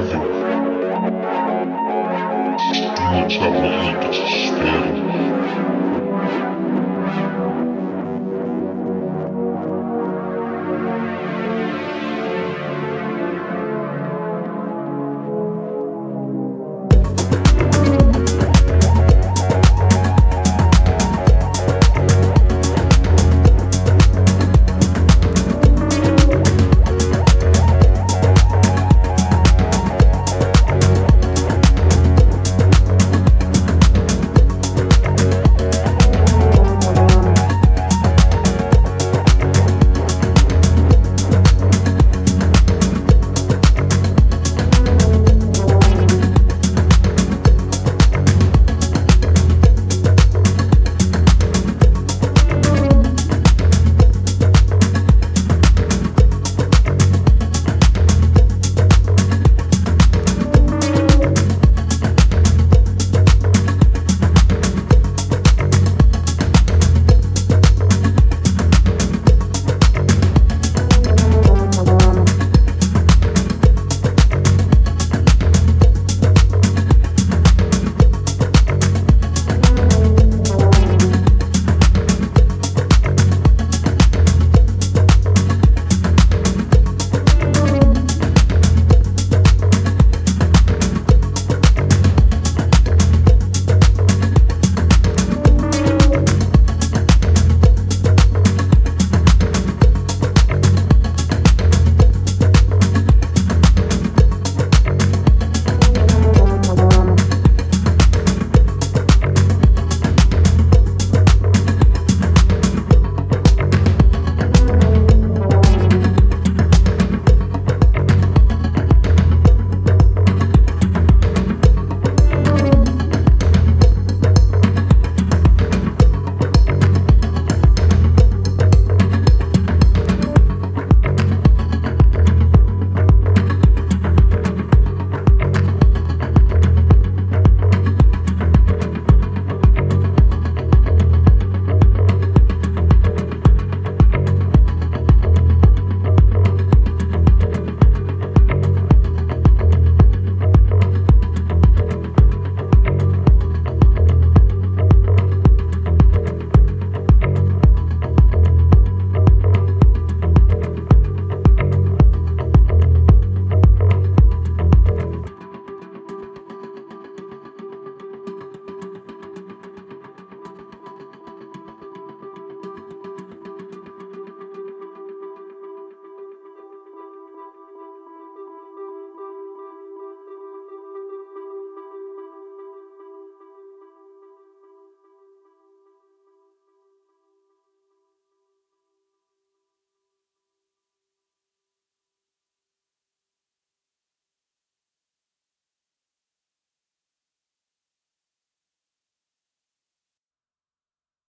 nesta